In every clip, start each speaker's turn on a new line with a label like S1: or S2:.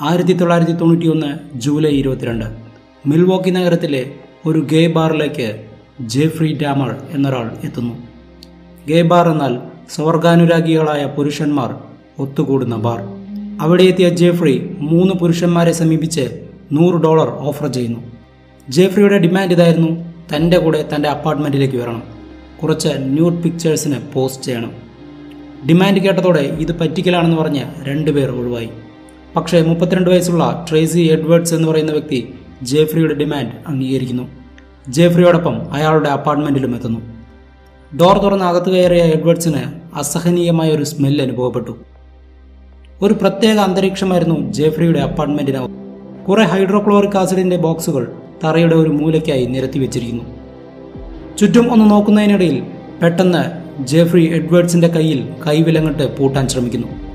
S1: ആയിരത്തി തൊള്ളായിരത്തി തൊണ്ണൂറ്റി ഒന്ന് ജൂലൈ ഇരുപത്തിരണ്ട്. മിൽവോക്കി നഗരത്തിലെ ഒരു ഗേ ബാറിലേക്ക് ജെഫ്രി ഡാമർ എന്നൊരാൾ എത്തുന്നു. ഗേ ബാർ എന്നാൽ സ്വർഗാനുരാഗികളായ പുരുഷന്മാർ ഒത്തുകൂടുന്ന ബാർ. അവിടെ എത്തിയ ജെഫ്രി മൂന്ന് പുരുഷന്മാരെ സമീപിച്ച് നൂറ് ഡോളർ ഓഫർ ചെയ്യുന്നു. ജെഫ്രിയുടെ ഡിമാൻഡ് ഇതായിരുന്നു തന്റെ കൂടെ തന്റെ അപ്പാർട്ട്മെന്റിലേക്ക് വരണം. കുറച്ച് ന്യൂഡ് പിക്ചേഴ്സിന് പോസ്റ്റ് ചെയ്യണം. ഡിമാൻഡ് കേട്ടതോടെ ഇത് പറ്റിക്കലാണെന്ന് പറഞ്ഞ് രണ്ടുപേർ ഒഴിവായി. പക്ഷേ മുപ്പത്തിരണ്ട് വയസ്സുള്ള ട്രേസി എഡ്വേർഡ്സ് എന്ന് പറയുന്ന വ്യക്തി ജേഫ്രിയുടെ ഡിമാൻഡ് അംഗീകരിക്കുന്നു. ജേഫ്രിയോടൊപ്പം അയാളുടെ അപ്പാർട്ട്മെന്റിലും എത്തുന്നു. ഡോർ തുറന്ന് അകത്ത് കയറിയ എഡ്വേർഡ്സിന് അസഹനീയമായ ഒരു സ്മെൽ അനുഭവപ്പെട്ടു. ഒരു പ്രത്യേക അന്തരീക്ഷമായിരുന്നു ജേഫ്രിയുടെ അപ്പാർട്ട്മെന്റിന് കുറെ ഹൈഡ്രോക്ലോറിക് ആസിഡിന്റെ ബോക്സുകൾ തറയുടെ ഒരു മൂലയ്ക്കായി നിരത്തി വെച്ചിരിക്കുന്നു. ചുറ്റും ഒന്ന് നോക്കുന്നതിനിടയിൽ പെട്ടെന്ന് ജേഫ്രി എഡ്വേർഡ്സിന്റെ കയ്യിൽ കൈവിലങ്ങിട്ട് പൂട്ടാൻ ശ്രമിക്കുന്നു.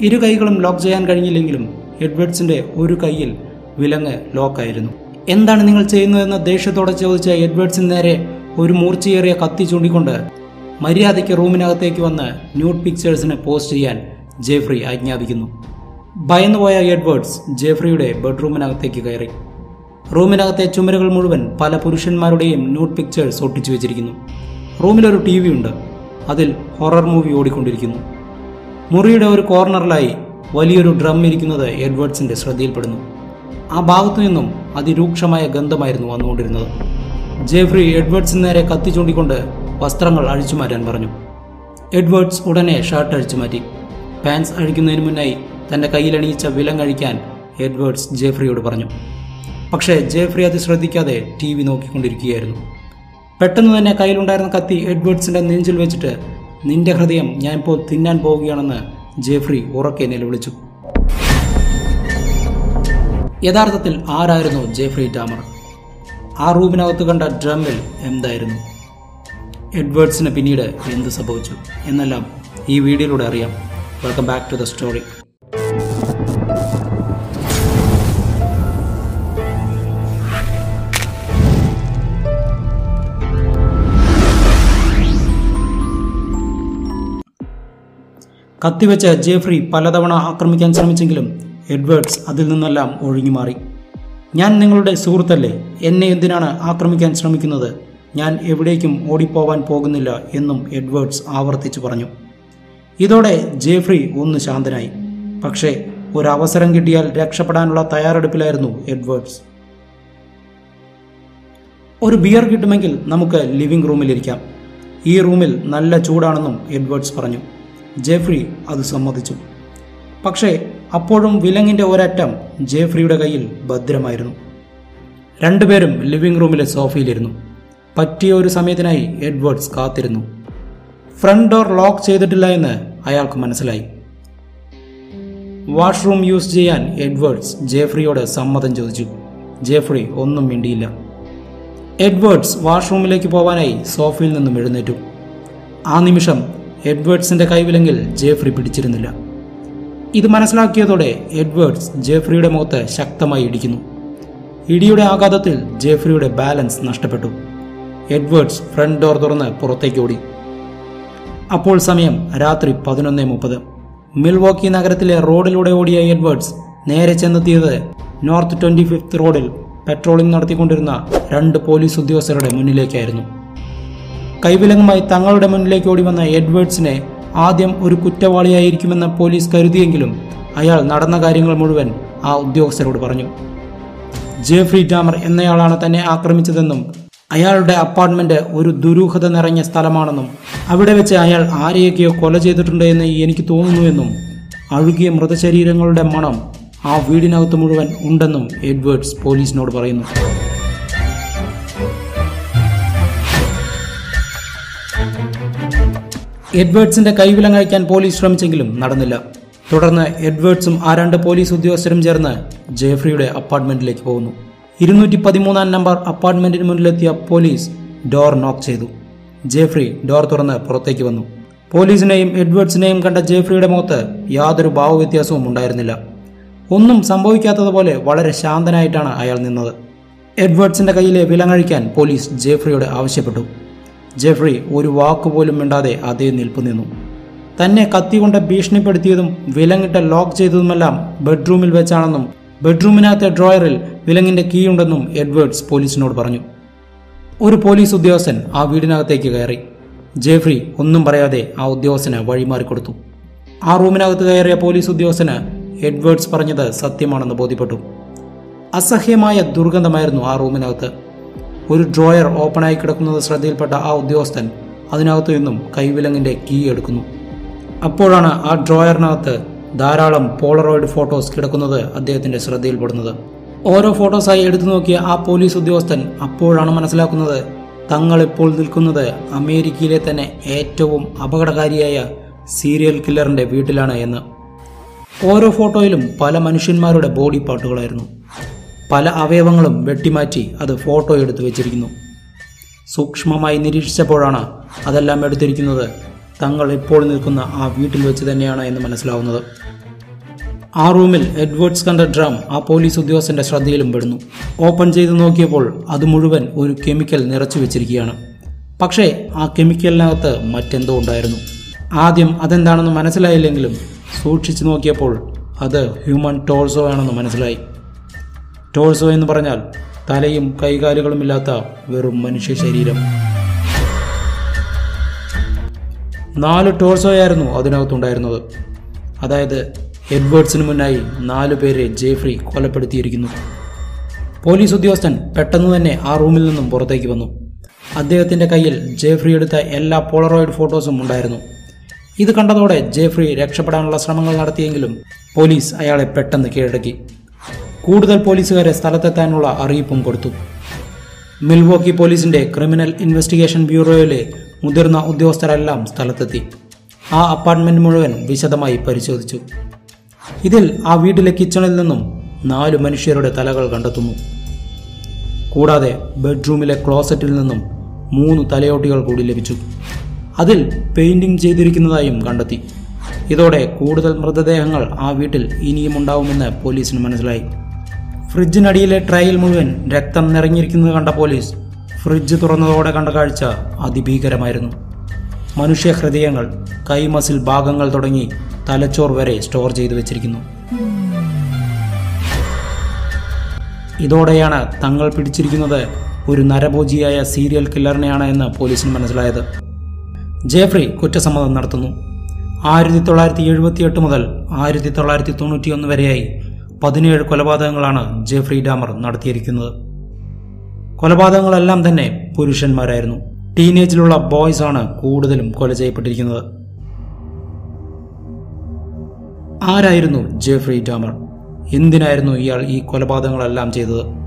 S1: ഇരു കൈകളും ലോക്ക് ചെയ്യാൻ കഴിഞ്ഞില്ലെങ്കിലും എഡ്വേർഡ്സിന്റെ ഒരു കൈയിൽ വിലങ്ങ് ലോക്കായിരുന്നു. എന്താണ് നിങ്ങൾ ചെയ്യുന്നതെന്ന് ദേഷ്യത്തോടെ ചോദിച്ച എഡ്വേർഡ്സിന് നേരെ ഒരു മൂർച്ചയേറിയ കത്തി ചൂണ്ടിക്കൊണ്ട് മര്യാദയ്ക്ക് റൂമിനകത്തേക്ക് വന്ന് ന്യൂഡ് പിക്ചേഴ്സിന് പോസ്റ്റ് ചെയ്യാൻ ജേഫ്രി ആജ്ഞാപിക്കുന്നു. ഭയന്നുപോയ എഡ്വേർഡ്സ് ജേഫ്രിയുടെ ബെഡ്റൂമിനകത്തേക്ക് കയറി. റൂമിനകത്തെ ചുമരുകൾ മുഴുവൻ പല പുരുഷന്മാരുടെയും ന്യൂഡ് പിക്ചേഴ്സ് ഒട്ടിച്ചു വെച്ചിരിക്കുന്നു. റൂമിലൊരു ടി വി ഉണ്ട്. അതിൽ ഹൊറർ മൂവി ഓടിക്കൊണ്ടിരിക്കുന്നു. മുറിയുടെ ഒരു കോർണറിലായി വലിയൊരു ഡ്രം ഇരിക്കുന്നത് എഡ്വേർഡ്സിന്റെ ശ്രദ്ധയിൽപ്പെടുന്നു. ആ ഭാഗത്തു നിന്നും അതിരൂക്ഷമായ ഗന്ധമായിരുന്നു വന്നുകൊണ്ടിരുന്നത്. ജേഫ്രി എഡ്വേർഡ്സിന് നേരെ കത്തി ചൂണ്ടിക്കൊണ്ട് വസ്ത്രങ്ങൾ അഴിച്ചു മാറ്റാൻ പറഞ്ഞു. എഡ്വേർഡ്സ് ഉടനെ ഷർട്ട് അഴിച്ചു മാറ്റി. പാൻസ് അഴിക്കുന്നതിന് മുന്നായി തന്റെ കയ്യിലണിയിച്ച വിലങ്ങഴിക്കാൻ എഡ്വേർഡ്സ് ജേഫ്രിയോട് പറഞ്ഞു. പക്ഷേ ജേഫ്രി അത് ശ്രദ്ധിക്കാതെ ടി വി നോക്കിക്കൊണ്ടിരിക്കുകയായിരുന്നു. പെട്ടെന്ന് തന്നെ കയ്യിലുണ്ടായിരുന്ന കത്തി എഡ്വേർഡ്സിന്റെ നെഞ്ചിൽ വെച്ചിട്ട് നിന്റെ ഹൃദയം ഞാൻ ഇപ്പോൾ തിന്നാൻ പോവുകയാണെന്ന് ജേഫ്രി ഉറക്കെ നിലവിളിച്ചു യഥാർത്ഥത്തിൽ ആരായിരുന്നു ജേഫ്രി ഡാമർ? ആ റൂമിനകത്ത് കണ്ട ഡ്രമ്മിൽ എന്തായിരുന്നു? എഡ്വേർഡ്സിന് പിന്നീട് എന്ത് സംഭവിച്ചു? എന്നെല്ലാം ഈ വീഡിയോയിലൂടെ അറിയാം. Welcome back to the story കത്തിവെച്ച Jeffrey പലതവണ ആക്രമിക്കാൻ ശ്രമിച്ചെങ്കിലും എഡ്വേർഡ്സ് അതിൽ നിന്നെല്ലാം ഒഴുകിമാറി ഞാൻ നിങ്ങളുടെ സുഹൃത്തല്ലേ? എന്നെ എന്തിനാണ് ആക്രമിക്കാൻ ശ്രമിക്കുന്നത്? ഞാൻ എവിടേക്കും ഓടിപ്പോവാൻ പോകുന്നില്ല എന്നും എഡ്വേർഡ്സ് ആവർത്തിച്ചു പറഞ്ഞു. ഇതോടെ ജേഫ്രി ഒന്ന് ശാന്തനായി. പക്ഷേ ഒരു കിട്ടിയാൽ രക്ഷപ്പെടാനുള്ള തയ്യാറെടുപ്പിലായിരുന്നു എഡ്വേർഡ്സ്. ഒരു ബിയർ കിട്ടുമെങ്കിൽ നമുക്ക് ലിവിംഗ് റൂമിലിരിക്കാം. ഈ റൂമിൽ നല്ല ചൂടാണെന്നും എഡ്വേർഡ്സ് പറഞ്ഞു. ജേഫ്രി അത് സമ്മതിച്ചു. പക്ഷേ അപ്പോഴും വിലങ്ങിന്റെ ഒരറ്റം ജേഫ്രിയുടെ കയ്യിൽ ഭദ്രമായിരുന്നു. രണ്ടുപേരും ലിവിംഗ് റൂമിലെ സോഫയിലിരുന്നു. പറ്റിയ ഒരു സമയത്തിനായി എഡ്വേർഡ്സ് കാത്തിരുന്നു. ഫ്രണ്ട് ഡോർ ലോക്ക് ചെയ്തിട്ടില്ല എന്ന് അയാൾക്ക് മനസ്സിലായി. വാഷ്റൂം യൂസ് ചെയ്യാൻ എഡ്വേർഡ്സ് ജേഫ്രിയോട് സമ്മതം ചോദിച്ചു. ജേഫ്രി ഒന്നും മിണ്ടിയില്ല. എഡ്വേർഡ്സ് വാഷ്റൂമിലേക്ക് പോവാനായി സോഫയിൽ നിന്നും എഴുന്നേറ്റു. ആ നിമിഷം എഡ്വേർഡ്സിന്റെ കൈവിലെങ്കിൽ ജേഫ്രി പിടിച്ചിരുന്നില്ല. ഇത് മനസ്സിലാക്കിയതോടെ എഡ്വേർഡ്സ് ജേഫ്രിയുടെ മുഖത്ത് ശക്തമായി ഇടിക്കുന്നു. ഇടിയുടെ ആഘാതത്തിൽ ജേഫ്രിയുടെ ബാലൻസ് നഷ്ടപ്പെട്ടു. എഡ്വേർഡ്സ് ഫ്രണ്ട് ഡോർ തുറന്ന് പുറത്തേക്ക് ഓടി. അപ്പോൾ സമയം രാത്രി പതിനൊന്ന് മുപ്പത്. മിൽവോക്കി നഗരത്തിലെ റോഡിലൂടെ ഓടിയ എഡ്വേർഡ്സ് നേരെ ചെന്നെത്തിയത് നോർത്ത് ട്വന്റി ഫിഫ്ത്ത് റോഡിൽ പെട്രോളിംഗ് നടത്തിക്കൊണ്ടിരുന്ന രണ്ട് പോലീസ് ഉദ്യോഗസ്ഥരുടെ മുന്നിലേക്കായിരുന്നു. കൈവിലങ്ങുമായി തങ്ങളുടെ മുന്നിലേക്ക് ഓടി വന്ന എഡ്വേർഡ്സിനെ ആദ്യം ഒരു കുറ്റവാളിയായിരിക്കുമെന്ന് പോലീസ് കരുതിയെങ്കിലും അയാൾ നടന്ന കാര്യങ്ങൾ മുഴുവൻ ആ ഉദ്യോഗസ്ഥരോട് പറഞ്ഞു. ജേഫ്രി ഡാമർ എന്നയാളാണ് തന്നെ ആക്രമിച്ചതെന്നും അയാളുടെ അപ്പാർട്ട്മെന്റ് ഒരു ദുരൂഹത നിറഞ്ഞ സ്ഥലമാണെന്നും അവിടെ വെച്ച് അയാൾ ആരെയൊക്കെയോ കൊല ചെയ്തിട്ടുണ്ട് എന്ന് എനിക്ക് തോന്നുന്നുവെന്നും അഴുകിയ മൃതശരീരങ്ങളുടെ മണം ആ വീടിനകത്ത് മുഴുവൻ ഉണ്ടെന്നും എഡ്വേർഡ്സ് പോലീസിനോട് പറയുന്നു. എഡ്വേർഡ്സിന്റെ കൈവിലങ്ങഴിക്കാൻ പോലീസ് ശ്രമിച്ചെങ്കിലും നടന്നില്ല. തുടർന്ന് എഡ്വേർഡ്സും ആ രണ്ട് പോലീസ് ഉദ്യോഗസ്ഥരും ചേർന്ന് ജേഫ്രിയുടെ അപ്പാർട്ട്മെന്റിലേക്ക് പോകുന്നു. ഇരുന്നൂറ്റി പതിമൂന്നാം നമ്പർ അപ്പാർട്ട്മെന്റിന് മുന്നിലെത്തിയ പോലീസ് ഡോർ നോക്ക് ചെയ്തു. ജേഫ്രി ഡോർ തുറന്ന് പുറത്തേക്ക് വന്നു. പോലീസിനെയും എഡ്വേർഡ്സിനെയും കണ്ട ജേഫ്രിയുടെ മുഖത്ത് യാതൊരു ഭാവവ്യത്യാസവും ഉണ്ടായിരുന്നില്ല. ഒന്നും സംഭവിക്കാത്തതുപോലെ വളരെ ശാന്തനായിട്ടാണ് അയാൾ നിന്നത്. എഡ്വേർഡ്സിന്റെ കയ്യിലെ വിലങ്ങഴിക്കാൻ പോലീസ് ജേഫ്രിയോട് ആവശ്യപ്പെട്ടു. ജെഫ്രി ഒരു വാക്കുപോലും മിണ്ടാതെ അതേ നിൽപ്പ് നിന്നു. തന്നെ കത്തികൊണ്ട് ഭീഷണിപ്പെടുത്തിയതും വിലങ്ങിട്ട് ലോക്ക് ചെയ്തതുമെല്ലാം ബെഡ്റൂമിൽ വെച്ചാണെന്നും ബെഡ്റൂമിനകത്തെ ഡ്രോയറിൽ വിലങ്ങിന്റെ കീ ഉണ്ടെന്നും എഡ്വേർഡ്സ് പോലീസിനോട് പറഞ്ഞു. ഒരു പോലീസ് ഉദ്യോഗസ്ഥൻ ആ വീടിനകത്തേക്ക് കയറി. ജെഫ്രി ഒന്നും പറയാതെ ആ ഉദ്യോഗസ്ഥന് വഴിമാറിക്കൊടുത്തു. ആ റൂമിനകത്ത് കയറിയ പോലീസ് ഉദ്യോഗസ്ഥന് എഡ്വേർഡ്സ് പറഞ്ഞത് സത്യമാണെന്ന് ബോധ്യപ്പെട്ടു. അസഹ്യമായ ദുർഗന്ധമായിരുന്നു ആ റൂമിനകത്ത്. ഒരു ഡ്രോയർ ഓപ്പണായി കിടക്കുന്നത് ശ്രദ്ധയിൽപ്പെട്ട ആ ഉദ്യോഗസ്ഥൻ അതിനകത്തു നിന്നും കൈവിലങ്ങിന്റെ കീ എടുക്കുന്നു. അപ്പോഴാണ് ആ ഡ്രോയറിനകത്ത് ധാരാളം പോളറോയിഡ് ഫോട്ടോസ് കിടക്കുന്നത് അദ്ദേഹത്തിന്റെ ശ്രദ്ധയിൽപ്പെടുന്നത്. ഓരോ ഫോട്ടോസായി എടുത്തു നോക്കിയ ആ പോലീസ് ഉദ്യോഗസ്ഥൻ അപ്പോഴാണ് മനസ്സിലാക്കുന്നത് തങ്ങൾ ഇപ്പോൾ നിൽക്കുന്നത് അമേരിക്കയിലെ തന്നെ ഏറ്റവും അപകടകാരിയായ സീരിയൽ കില്ലറിന്റെ വീട്ടിലാണ് എന്ന്. ഓരോ ഫോട്ടോയിലും പല മനുഷ്യന്മാരുടെ ബോഡി പാർട്ടുകളായിരുന്നു. പല അവയവങ്ങളും വെട്ടിമാറ്റി അത് ഫോട്ടോ എടുത്തു വെച്ചിരിക്കുന്നു. സൂക്ഷ്മമായി നിരീക്ഷിച്ചപ്പോഴാണ് അതെല്ലാം എടുത്തിരിക്കുന്നത്. തങ്ങൾ ഇപ്പോൾ നിൽക്കുന്ന ആ വീട്ടിൽ വെച്ച് തന്നെയാണ് എന്ന് മനസ്സിലാവുന്നത്. ആ റൂമിൽ എഡ്വേർഡ്സ് കണ്ട ഡ്രം ആ പോലീസ് ഉദ്യോഗസ്ഥന്റെ ശ്രദ്ധയിലും പെടുന്നു. ഓപ്പൺ ചെയ്ത് നോക്കിയപ്പോൾ അത് മുഴുവൻ ഒരു കെമിക്കൽ നിറച്ചു വെച്ചിരിക്കുകയാണ്. പക്ഷേ ആ കെമിക്കലിനകത്ത് മറ്റെന്തോ ഉണ്ടായിരുന്നു. ആദ്യം അതെന്താണെന്ന് മനസ്സിലായില്ലെങ്കിലും സൂക്ഷിച്ചു നോക്കിയപ്പോൾ അത് ഹ്യൂമൻ ടോൾസോ ആണെന്ന് മനസ്സിലായി. ടോൾസോ എന്ന് പറഞ്ഞാൽ തലയും കൈകാലുകളും ഇല്ലാത്ത വെറും മനുഷ്യ ശരീരം. നാല് ടോൾസോയായിരുന്നു അതിനകത്തുണ്ടായിരുന്നത്. അതായത് എഡ്വേർഡ്സിന് മുന്നായി നാലു പേരെ ജേഫ്രി കൊലപ്പെടുത്തിയിരിക്കുന്നു. പോലീസ് ഉദ്യോഗസ്ഥൻ പെട്ടെന്ന് തന്നെ ആ റൂമിൽ നിന്നും പുറത്തേക്ക് വന്നു. അദ്ദേഹത്തിന്റെ കയ്യിൽ ജേഫ്രി എടുത്ത എല്ലാ പോളറോയിഡ് ഫോട്ടോസും ഉണ്ടായിരുന്നു. ഇത് കണ്ടതോടെ ജേഫ്രി രക്ഷപ്പെടാനുള്ള ശ്രമങ്ങൾ നടത്തിയെങ്കിലും പോലീസ് അയാളെ പെട്ടെന്ന് കീഴടക്കി. കൂടുതൽ പോലീസുകാരെ സ്ഥലത്തെത്താനുള്ള അറിയിപ്പും കൊടുത്തു. മിൽവോക്കി പോലീസിന്റെ ക്രിമിനൽ ഇൻവെസ്റ്റിഗേഷൻ ബ്യൂറോയിലെ മുതിർന്ന ഉദ്യോഗസ്ഥരെല്ലാം സ്ഥലത്തെത്തി. ആ അപ്പാർട്ട്മെന്റ് മുഴുവൻ വിശദമായി പരിശോധിച്ചു. ഇതിൽ ആ വീട്ടിലെ കിച്ചണിൽ നിന്നും നാല് മനുഷ്യരുടെ തലകൾ കണ്ടെത്തുന്നു. കൂടാതെ ബെഡ്റൂമിലെ ക്ലോസറ്റിൽ നിന്നും മൂന്ന് തലയോട്ടികൾ കൂടി ലഭിച്ചു. അതിൽ പെയിന്റിംഗ് ചെയ്തിരിക്കുന്നതായും കണ്ടെത്തി. ഇതോടെ കൂടുതൽ മൃതദേഹങ്ങൾ ആ വീട്ടിൽ ഇനിയും ഉണ്ടാവുമെന്ന് പോലീസിന് മനസ്സിലായി. ഫ്രിഡ്ജിനടിയിലെ ട്രയൽ മുഴുവൻ രക്തം നിറഞ്ഞിരിക്കുന്നത് കണ്ട പോലീസ് ഫ്രിഡ്ജ് തുറന്നതോടെ കണ്ട കാഴ്ച അതിഭീകരമായിരുന്നു. മനുഷ്യ ഹൃദയങ്ങൾ കൈമസിൽ ഭാഗങ്ങൾ തുടങ്ങി തലച്ചോർ വരെ സ്റ്റോർ ചെയ്തു വെച്ചിരിക്കുന്നു. ഇതോടെയാണ് തങ്ങൾ പിടിച്ചിരിക്കുന്നത് ഒരു നരഭോജിയായ സീരിയൽ കില്ലറിനെയാണ് എന്ന് പോലീസിന് മനസ്സിലായത്. ജേഫ്രി കുറ്റസമ്മതം നടത്തുന്നു. ആയിരത്തി തൊള്ളായിരത്തി എഴുപത്തിയെട്ട് മുതൽ ആയിരത്തി തൊള്ളായിരത്തി തൊണ്ണൂറ്റിയൊന്ന് വരെയായി പതിനേഴ് കൊലപാതകങ്ങളാണ് ജെഫ്രി ഡാമർ നടത്തിയിരിക്കുന്നത്. കൊലപാതകങ്ങളെല്ലാം തന്നെ പുരുഷന്മാരായിരുന്നു. ടീനേജിലുള്ള ബോയ്സ് ആണ് കൂടുതലും കൊല ചെയ്യപ്പെട്ടിരിക്കുന്നത്. ആരായിരുന്നു ജെഫ്രി ഡാമർ? എന്തിനായിരുന്നു ഇയാൾ ഈ കൊലപാതകങ്ങളെല്ലാം ചെയ്തത്?